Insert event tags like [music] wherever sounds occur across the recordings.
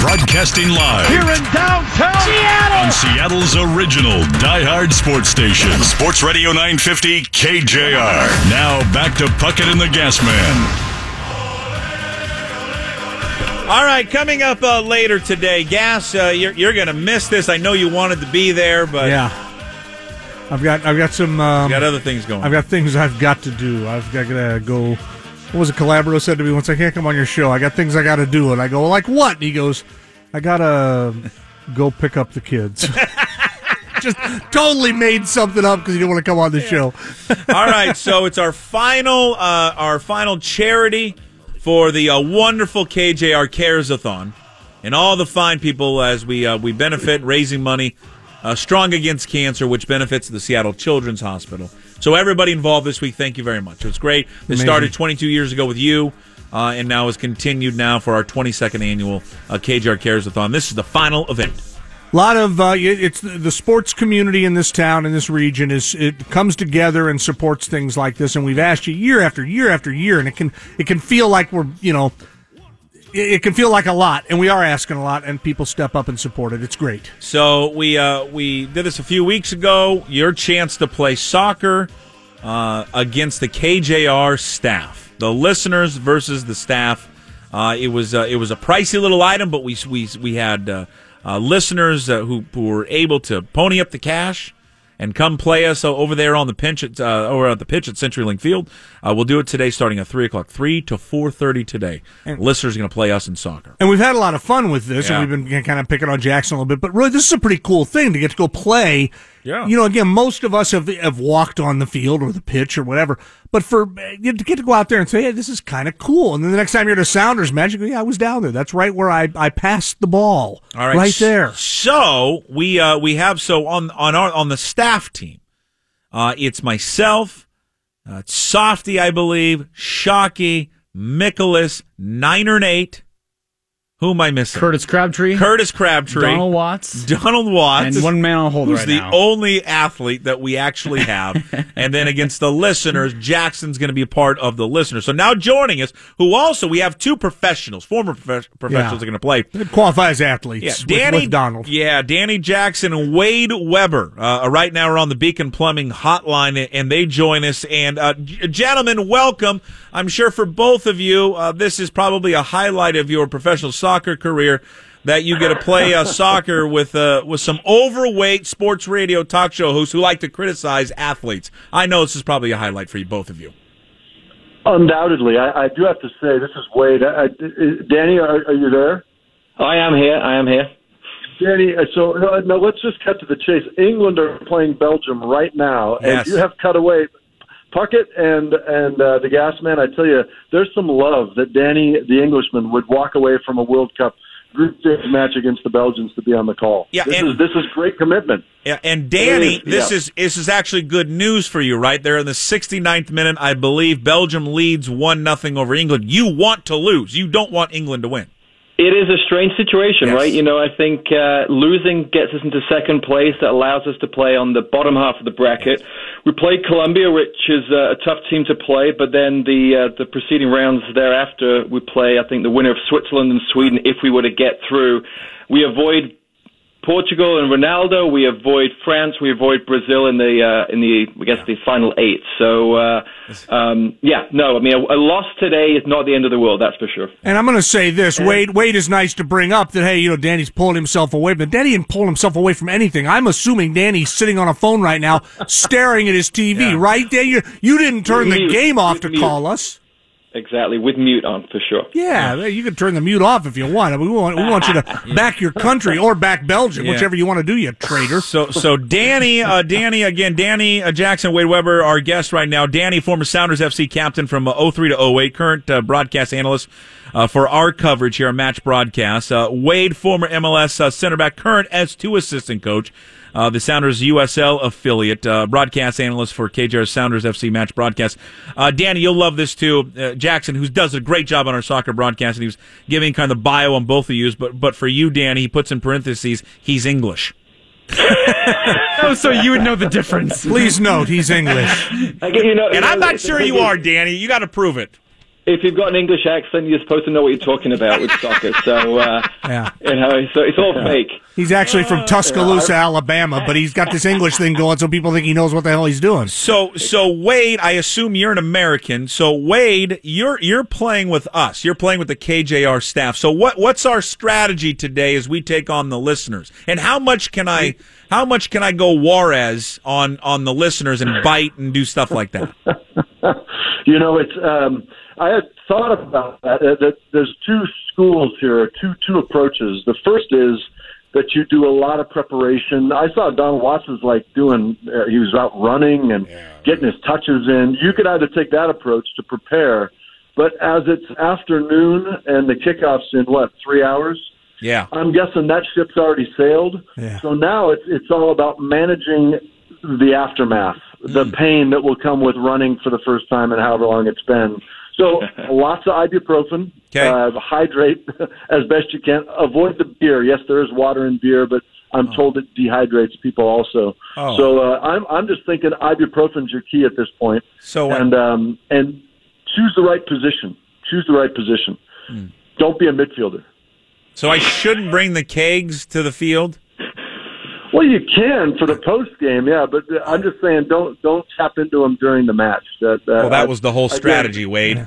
Broadcasting live Here in downtown Seattle. on Seattle's original diehard sports station. Sports Radio 950 KJR. Now back to Puckett and the Gas Man. All right, coming up uh, later today, Gas, uh, you're, you're going to miss this. I know you wanted to be there, but Yeah. I've got I've got some um, you got other things going. I've got things I've got to do. I've got to go. What was it? Calabro said to me once, "I can't come on your show. I got things I got to do." And I go, "Like what?" And he goes, "I gotta go pick up the kids." [laughs] Just totally made something up because he didn't want to come on the show. [laughs] All right, so it's our final uh, our final charity for the uh, wonderful KJR Caresathon, and all the fine people as we uh, we benefit raising money. Uh, Strong Against Cancer, which benefits the Seattle Children's Hospital. So everybody involved this week, thank you very much. It's great. It Amazing. started 22 years ago with you, uh, and now is continued now for our 22nd annual uh, KJR Caresathon. This is the final event. A lot of uh, it's the, the sports community in this town in this region is it comes together and supports things like this, and we've asked you year after year after year, and it can it can feel like we're you know it, can feel like a lot, and we are asking a lot, and people step up and support it. It's great. So we uh, we did this a few weeks ago. Your chance to play soccer uh, against the KJR staff, the listeners versus the staff. Uh, it was uh, it was a pricey little item, but we we we had uh, uh, listeners who who were able to pony up the cash and come play us over there on the pitch at uh, over at the pitch at CenturyLink Field. Uh, we'll do it today, starting at three o'clock, three to four thirty today. listeners are going to play us in soccer. And we've had a lot of fun with this, Yeah. and we've been kind of picking on Jackson a little bit. But really, this is a pretty cool thing to get to go play. Yeah. You know, again, most of us have have walked on the field or the pitch or whatever. But for you to get to go out there and say, "Hey, this is kind of cool," and then the next time you're at a Sounders match, you go, "Yeah, I was down there. That's right where I I passed the ball. All right, right there." So we uh, we have so on on our on the staff team, uh, it's myself, uh, Softy, I believe, Shockey, Nicholas, Niner and Eight. Who am I missing? Curtis Crabtree, Curtis Crabtree, Donald Watts, Donald Watts, and one man on hold right? who's right the now. only athlete that we actually have. [laughs] and then against the listeners, Jackson's going to be a part of the listeners. So now joining us, who also we have two professionals, former prof- professionals, Yeah. are going to play. They qualify as athletes. Yeah, with- Danny with Donald. Yeah, Danny Jackson and Wade Webber. Uh, right now, we're on the Beacon Plumbing Hotline, and they join us. And uh, gentlemen, welcome. I'm sure for both of you, uh, this is probably a highlight of your professional soccer career. That you get to play uh, [laughs] soccer with uh, with some overweight sports radio talk show hosts who like to criticize athletes. I know this is probably a highlight for you, both of you. Undoubtedly, I, I do have to say this is Wade. I, I, Danny, are, are you there? I am here. I am here. Danny, uh, so no, no, let's just cut to the chase. England are playing Belgium right now, Yes. and you have cut away. Puckett and and uh, the gas man, I tell you, there's some love that Danny, the Englishman, would walk away from a World Cup group stage match against the Belgians to be on the call. Yeah, this and- is this is great commitment. Yeah, and Danny, is, this yeah. is this is actually good news for you, right? There in the 69th minute, I believe Belgium leads one nothing over England. You want to lose. You don't want England to win. It is a strange situation, Yes. right? You know, I think uh, losing gets us into second place. That allows us to play on the bottom half of the bracket. We played Colombia, which is uh, a tough team to play, but then the uh, the preceding rounds thereafter, we play. I think the winner of Switzerland and Sweden. If we were to get through, we avoid Portugal and Ronaldo. We avoid France. We avoid Brazil in the uh, in the I guess the final eight. So uh, um, yeah, no, I mean a, a loss today is not the end of the world. That's for sure. And I'm going to say this: Wade. Wade is nice to bring up that hey, you know, Danny's pulling himself away, but Danny didn't pull himself away from anything. I'm assuming Danny's sitting on a phone right now, [laughs] staring at his TV. Right, Danny? You, you didn't turn the game off to call us. Exactly, with mute on for sure. Yeah, you can turn the mute off if you want. We want, we want you to [laughs] back your country or back Belgium, Yeah. whichever you want to do, you traitor. So, so Danny, uh, Danny again, Danny uh, Jackson, Wade Webber, our guest right now. Danny, former Sounders FC captain from uh, 03 to 08, current uh, broadcast analyst uh, for our coverage here on Match Broadcast. Uh, Wade, former MLS uh, center back, current S2 assistant coach. Uh, the Sounders USL affiliate, uh, broadcast analyst for KJR Sounders FC match broadcast. Uh, Danny, you'll love this too. Uh, Jackson, who does a great job on our soccer broadcast, and he was giving kind of the bio on both of you. But but for you, Danny, he puts in parentheses, he's English. [laughs] Oh, so you would know the difference. Please note, he's English. [laughs] I get, you know, And you know, I'm not [laughs] sure you are, Danny. You got to prove it. If you've got an English accent, you're supposed to know what you're talking about with soccer. So, uh, [laughs] Yeah. you know, so it's all fake. He's actually from Tuscaloosa, Alabama, but he's got this English thing going, so people think he knows what the hell he's doing. So so Wade, I assume you're an American. So Wade, you're you're playing with us. You're playing with the KJR staff. So what what's our strategy today as we take on the listeners? And how much can I how much can I go Suarez on on the listeners and bite and do stuff like that? [laughs] you know, it's. Um, I had thought about that. Uh, that there's two schools here, two two approaches. The first is that you do a lot of preparation. I saw Don Watson's like doing. Uh, he was out running and getting his touches in. You could either take that approach to prepare, but as it's afternoon and the kickoffs in what three hours. Yeah. I'm guessing that ship's already sailed. Yeah. So now it's it's all about managing the aftermath, the Hmm. pain that will come with running for the first time and however long it's been. So lots of ibuprofen. Okay. Uh, hydrate [laughs] as best you can. Avoid the beer. Yes, there is water in beer, but I'm told it dehydrates people also. Oh. So uh, I'm I'm just thinking ibuprofen's your key at this point. So and um, and choose the right position. Choose the right position. Hmm. Don't be a midfielder. so I shouldn't bring the kegs to the field. Well, you can for the post game, yeah, but uh, I'm just saying don't don't tap into them during the match. That uh, Well, that was the whole again, strategy, Wade.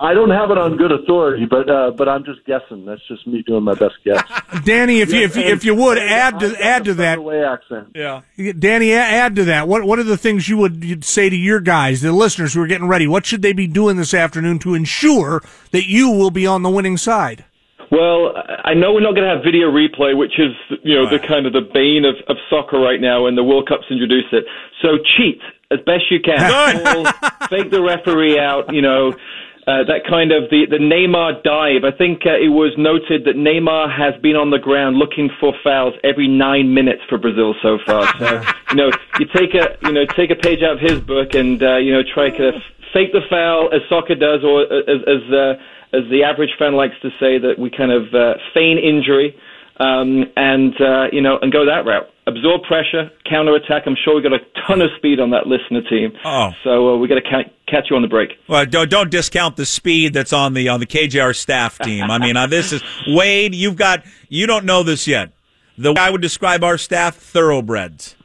I don't have it on good authority, but uh, but I'm just guessing. That's just me doing my best guess. [laughs] Danny, if you if, you- if you would add to add to that, Way accent. Yeah. Danny, add to that. What what are the things you would you'd say to your guys, the listeners who are getting ready? What should they be doing this afternoon to ensure that you will be on the winning side? Well, I know we're not going to have video replay, which is you know the kind of the bane of, of soccer right now, and the World Cup's introduced it. So cheat as best you can. Call, fake the referee out. You know. Uh, that kind of the, the Neymar dive. I think uh, it was noted that Neymar has been on the ground looking for fouls every nine minutes for Brazil so far. So [laughs] you know, you take a you know take a page out of his book and uh, you know try to fake the foul as soccer does, or as as uh, as the average fan likes to say that we kind of uh, feign injury um, and uh, you know and go that route. Absorb pressure, counter attack. I'm sure we got a ton of speed on that listener team. Oh. so uh, we got to ca- catch you on the break. Well, don't don't discount the speed that's on the on the KJR staff team. I mean, uh, this is Wade. You've got you don't know this yet. The way I would describe our staff: thoroughbreds.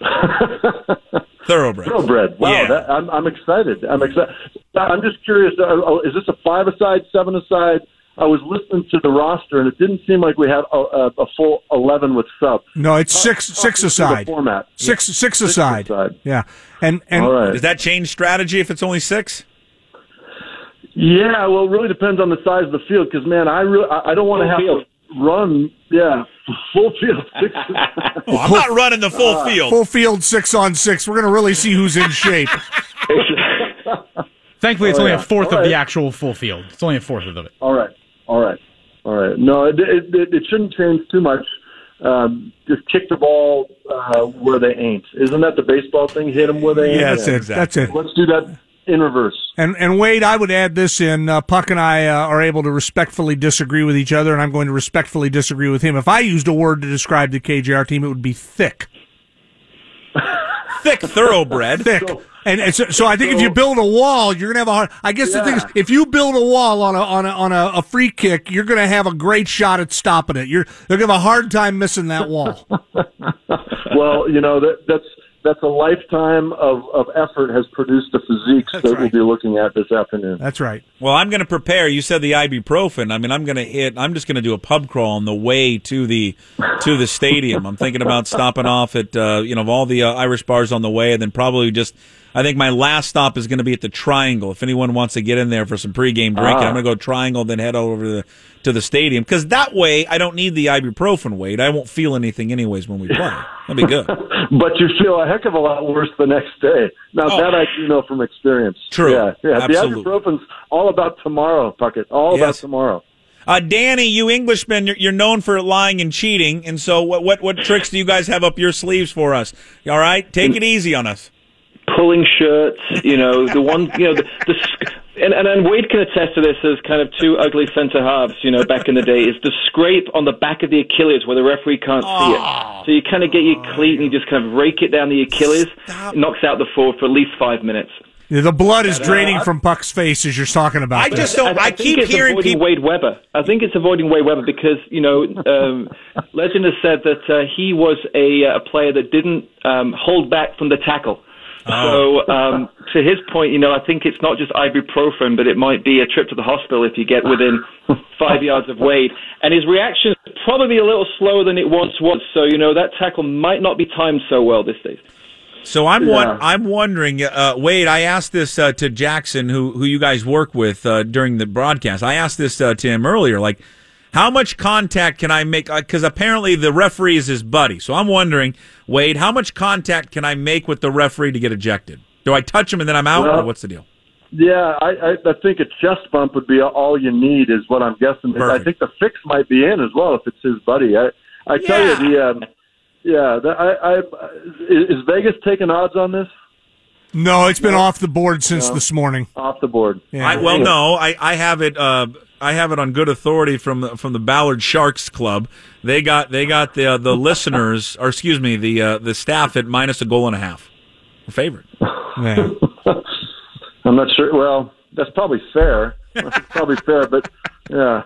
[laughs] thoroughbreds. Thoroughbred. Wow, Yeah. that, I'm I'm excited. I'm excited. I'm just curious. Uh, uh, is this a five aside, seven aside? I was listening to the roster, and it didn't seem like we had a, a, a full eleven with subs. No, it's six Talk six aside. The format. Six six aside. aside. Yeah, and and All right. Does that change strategy if it's only six? Yeah, well, it really depends on the size of the field. Because man, I really I I don't want to have field. to run. Yeah, full field. Six. [laughs] Oh, I'm not running the full field. full field six on six. We're gonna really see who's in shape. [laughs] Thankfully, it's Oh, only yeah. a fourth All of the actual full field. It's only a fourth of it. all right, all right, all right. No, it it, it, it shouldn't change too much. Um, just kick the ball uh, where they ain't. Isn't that the baseball thing? Hit them where they ain't. Yeah, That's it. That's it. Let's do that in reverse. And and Wade, I would add this in. Uh, Puck and I uh, are able to respectfully disagree with each other, and I'm going to respectfully disagree with him. If I used a word to describe the KJR team, it would be thick. Thick thoroughbred. Thick. And, and so, so I think if you build a wall, you're gonna have a hard. I guess the thing is, if you build a wall on a on a on a, a free kick, you're gonna have a great shot at stopping it. You're they're gonna have a hard time missing that wall. [laughs] well, you know that that's that's a lifetime of, of effort has produced the physiques that we'll be looking at this afternoon. That's right. Well, I'm going to prepare. You said the ibuprofen. I mean, I'm going to hit. I'm just going to do a pub crawl on the way to the to the stadium. I'm thinking about stopping off at uh, you know of all the uh, Irish bars on the way, and then probably just. I think my last stop is going to be at the Triangle. If anyone wants to get in there for some pregame drinking, Ah. I'm going to go Triangle, then head over to the to the stadium because that way I don't need the ibuprofen. Weight. I won't feel anything anyways when we play. That'd be good. [laughs] But you feel a heck of a lot worse the next day. Now Oh. that I do know from experience. True. Yeah, yeah. Absolutely. The ibuprofen's all about tomorrow, Puckett. All about tomorrow. Uh, Danny, you Englishmen, you're, you're known for lying and cheating, and so what, what what tricks do you guys have up your sleeves for us? All right, take it easy on us. Pulling shirts, you know, the one, you know, the, the and, and and Wade can attest to this as kind of two ugly centre halves, you know, back in the day, is the scrape on the back of the Achilles where the referee can't see it. So you kind of get your cleat and you just kind of rake it down the Achilles, Stop. knocks out the forward for at least five minutes. The blood is draining from Puck's face as you're talking about. I that. just don't. I, think keep hearing people. Wade Webber. I think it's avoiding Wade Webber because you know um, [laughs] legend has said that uh, he was a, a player that didn't um, hold back from the tackle. Oh. So um, to his point, you know, I think it's not just ibuprofen, but it might be a trip to the hospital if you get within [laughs] five yards of Wade. And his reaction is probably a little slower than it once was. So you know that tackle might not be timed so well these days. So I'm Yeah. won- I'm wondering, uh, Wade. I asked this uh, to Jackson, who who you guys work with uh, during the broadcast. I asked this uh, to him earlier, like. How much contact can I make? Because apparently the referee is his buddy. So I'm wondering, Wade, how much contact can I make with the referee to get ejected? Do I touch him and then I'm out, or what's the deal? Yeah, I, I, I think a chest bump would be all you need, is what I'm guessing. I think the fix might be in as well if it's his buddy. I, I tell Yeah. you, the um, yeah, the, I, I, is is Vegas taking odds on this no, it's been off the board since this morning. off the board? Yeah. I, well, no, I, I have it. Uh, I have it on good authority from the, from the Ballard Sharks Club. They got they got the uh, the listeners, or excuse me, the uh, the staff at minus a goal and a half. We're favored. [laughs] I'm not sure. Well, that's probably fair. That's [laughs] probably fair, but yeah,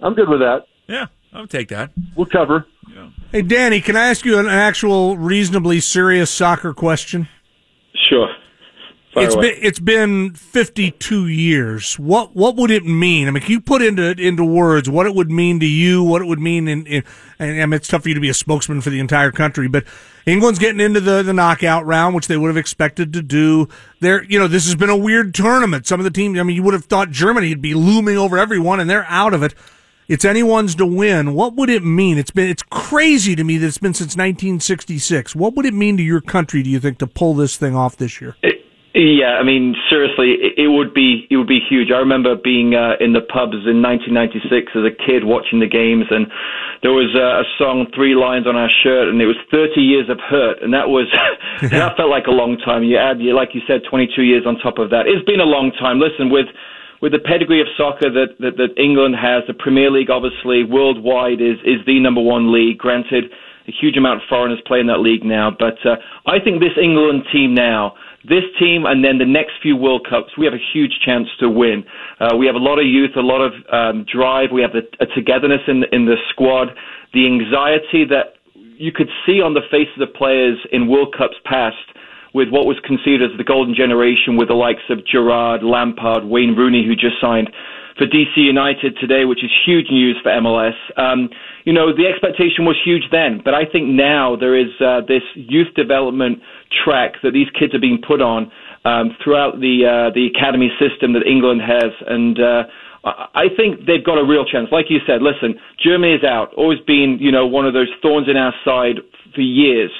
I'm good with that. Yeah, I'll take that. We'll cover. Hey, Danny, can I ask you an actual reasonably serious soccer question? Sure. Fire It's away. been it's been 52 years. What what would it mean? I mean, can you put into into words what it would mean to you? What it would mean in, in and I mean, it's tough for you to be a spokesman for the entire country, but England's getting into the the knockout round, which they would have expected to do. There, you know, this has been a weird tournament. Some of the teams, I mean, you would have thought Germany would be looming over everyone, and they're out of it. It's anyone's to win. What would it mean? It's been it's crazy to me that it's been since 1966. What would it mean to your country? Do you think to pull this thing off this year? Yeah, I mean, seriously, it, would be it would be huge. I remember being uh, in the pubs in 1996 as a kid watching the games, and there was uh, a song, three lines on our shirt, and it was 30 years of hurt, and that was [laughs] that felt like a long time. You add, you like you said, 22 years on top of that. It's been a long time. Listen, with with the pedigree of soccer that, that, that England has, the Premier League obviously worldwide is is the number one league. Granted, a huge amount of foreigners play in that league now, but uh, I think this England team now this team and then the next few World Cups, we have a huge chance to win. Uh, we have a lot of youth, a lot of um, drive. We have the, a togetherness in, in the squad. The anxiety that you could see on the face of the players in World Cups past with what was considered as the golden generation with the likes of Gerrard, Lampard, Wayne Rooney, who just signed for DC United today, which is huge news for MLS. Um, you know, the expectation was huge then, but I think now there is uh, this youth development track that these kids are being put on um, throughout the uh, the academy system that England has, and uh, I think they've got a real chance. Like you said, listen, Germany is out, always been you know one of those thorns in our side for years.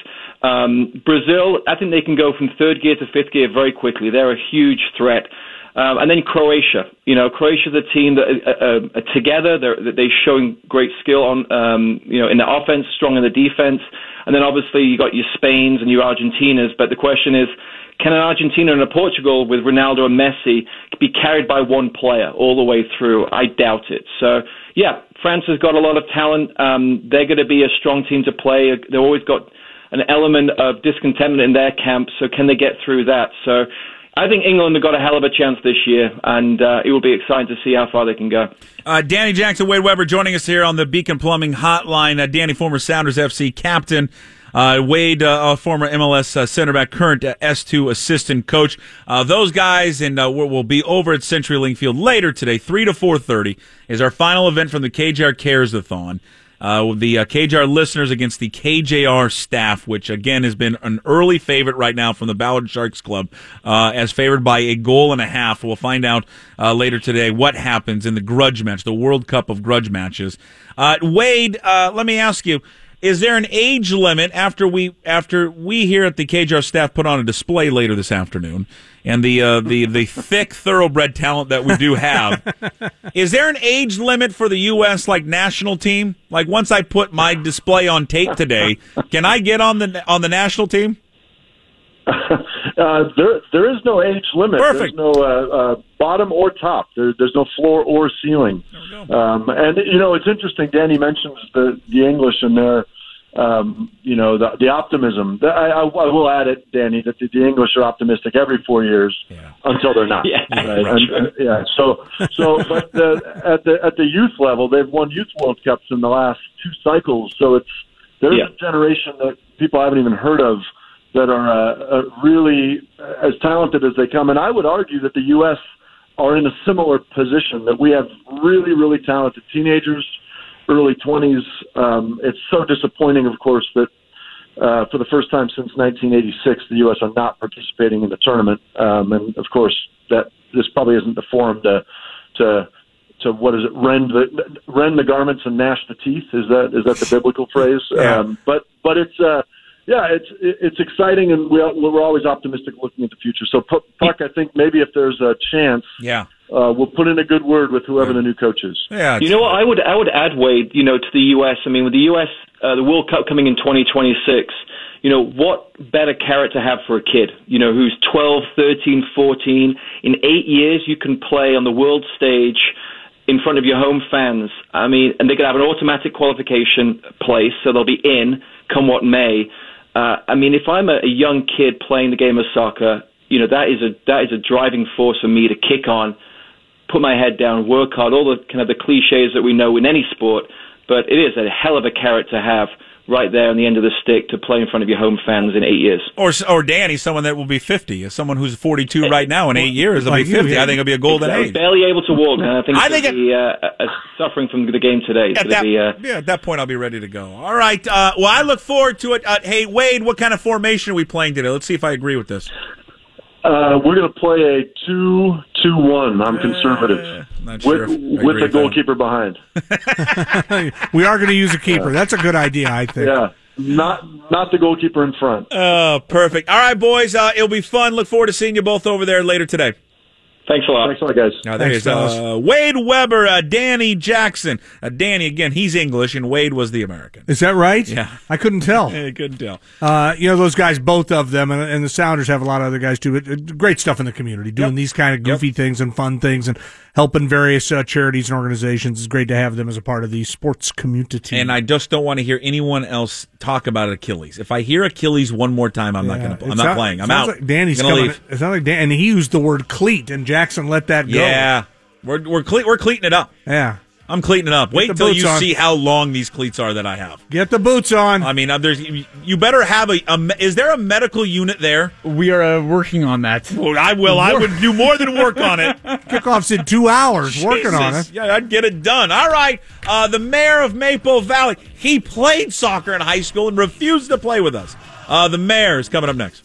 Um, Brazil, I think they can go from third gear to fifth gear very quickly. They're a huge threat. Um, and then Croatia, you know, Croatia's a team that uh, uh, together. They're they're showing great skill on, um, you know, in the offense, strong in the defense. And then obviously you got your Spains and your Argentinas. But the question is, can an Argentina and a Portugal with Ronaldo and Messi be carried by one player all the way through? I doubt it. So yeah, France has got a lot of talent. Um, they're going to be a strong team to play. They've always got an element of discontentment in their camp. So can they get through that? So. I think England have got a hell of a chance this year, and uh, it will be exciting to see how far they can go. Uh, Danny Jackson, Wade Webber joining us here on the Beacon Plumbing Hotline. Uh, Danny, former Sounders FC captain. Uh, Wade, uh, former MLS uh, center back, current uh, S2 assistant coach. Those guys, and we'll, be over at CenturyLink Field later today, 3 to 4.30, is our final event from the KJR Cares-a-thon. Uh, the uh, KJR listeners against the KJR staff, which again has been an early favorite right now from the Ballard Sharks Club, uh, as favored by a goal and a half. We'll find out uh, later today what happens in the grudge match, the World Cup of grudge matches. Uh, Wade, uh, let me ask you. Is there an age limit after we after we here at the KJR staff put on a display later this afternoon, and the uh, the the thick thoroughbred talent that we do have? [laughs] is there an age limit for the U.S. like national team? Like once I put my display on tape today, can I get on the on the national team? [laughs] uh, there, there is no age limit. Perfect. There's no uh, uh, bottom or top. There, there's no floor or ceiling. Um, and you know, it's interesting. Danny mentions the the English and their um, you know, the, the optimism. I, I, I will add it, Danny, that the, the English are optimistic every four years Yeah. until they're not. [laughs] Yeah. Right? And, and, yeah. So, so, [laughs] but the, at the at the youth level, they've won youth World Cups in the last two cycles. So it's there's Yeah. a generation that people haven't even heard of that are uh, uh, really as talented as they come. And I would argue that the U.S. are in a similar position that we have really, really talented teenagers, early 20s. Um, it's so disappointing, of course, that uh, for the first time since 1986, the U.S. are not participating in the tournament. Um, and of course, that this probably isn't the forum to to to what is it rend the rend the garments and gnash the teeth is that is that the biblical phrase Yeah. um but but it's uh yeah it's it's exciting and we're we're always optimistic looking at the future so Puck Puck, I think maybe if there's a chance Yeah. uh we'll put in a good word with whoever the new coach is Yeah. You know what? I would I would add Wade. You know, to the U.S. I mean, with the U.S. Uh, the World Cup coming in 2026. You know, what better carrot to have for a kid? You know, who's 12, 13, 14. In eight years, you can play on the world stage in front of your home fans. I mean, and they can have an automatic qualification place, so they'll be in come what may. Uh, I mean, if I'm a, a young kid playing the game of soccer, you know, that is a that is a driving force for me to kick on put my head down, work hard, all the kind of the cliches that we know in any sport. But it is a hell of a carrot to have right there on the end of the stick to play in front of your home fans in eight years. Or or Danny, someone that will be fifty, someone who's forty two right now in eight years, will Like be fifty. yeah. I think it'll be a golden I was age. barely able to walk, and I think I it's think gonna be, uh, uh, suffering from the game today. It's At gonna that, be, uh, yeah, at that point, I'll be ready to go. All right. Uh, well, I look forward to it. Uh, hey, Wade, what kind of formation are we playing today? Let's see if I agree with this. uh we're going to play a two two one i'm conservative Uh, not with sure if with the with that. goalkeeper behind [laughs] [laughs] we are going to use a keeper. That's a good idea, I think. yeah not not the goalkeeper in front Oh, perfect. All right, boys. Uh, it'll be fun. Look forward to seeing you both over there later today. thanks a lot. thanks a lot guys Now, there Thanks, is uh. Wade Webber, uh, Danny Jackson. Uh, Danny, again, he's English, and Wade was the American. Is that right? Yeah. I couldn't tell. [laughs] I couldn't tell. Uh, you know, those guys, both of them, and, and the Sounders have a lot of other guys too. But uh, great stuff in the community, doing Yep. these kind of goofy things and fun things, and helping various uh, charities and organizations. It's great to have them as a part of the sports community. And I just don't want to hear anyone else talk about Achilles. If I hear Achilles one more time, I'm not going to. I'm not sound- playing. I'm out. Like Danny's coming. leave. It sounds like Dan, and he used the word cleat, and Jackson let that go. Yeah, we're we're cle- we're cleating it up. yeah. I'm cleating it up. Wait the till you on. see how long these cleats are that I have. Get the boots on. I mean, uh, there's you better have a, a. Is there a medical unit there? We are uh, working on that. Well, I will. I would do more than work on it. [laughs] Kickoff's in two hours. [laughs] Working on it. Yeah, I'd get it done. All right. Uh, the mayor of Maple Valley. He played soccer in high school and refused to play with us. Uh, the mayor is coming up next.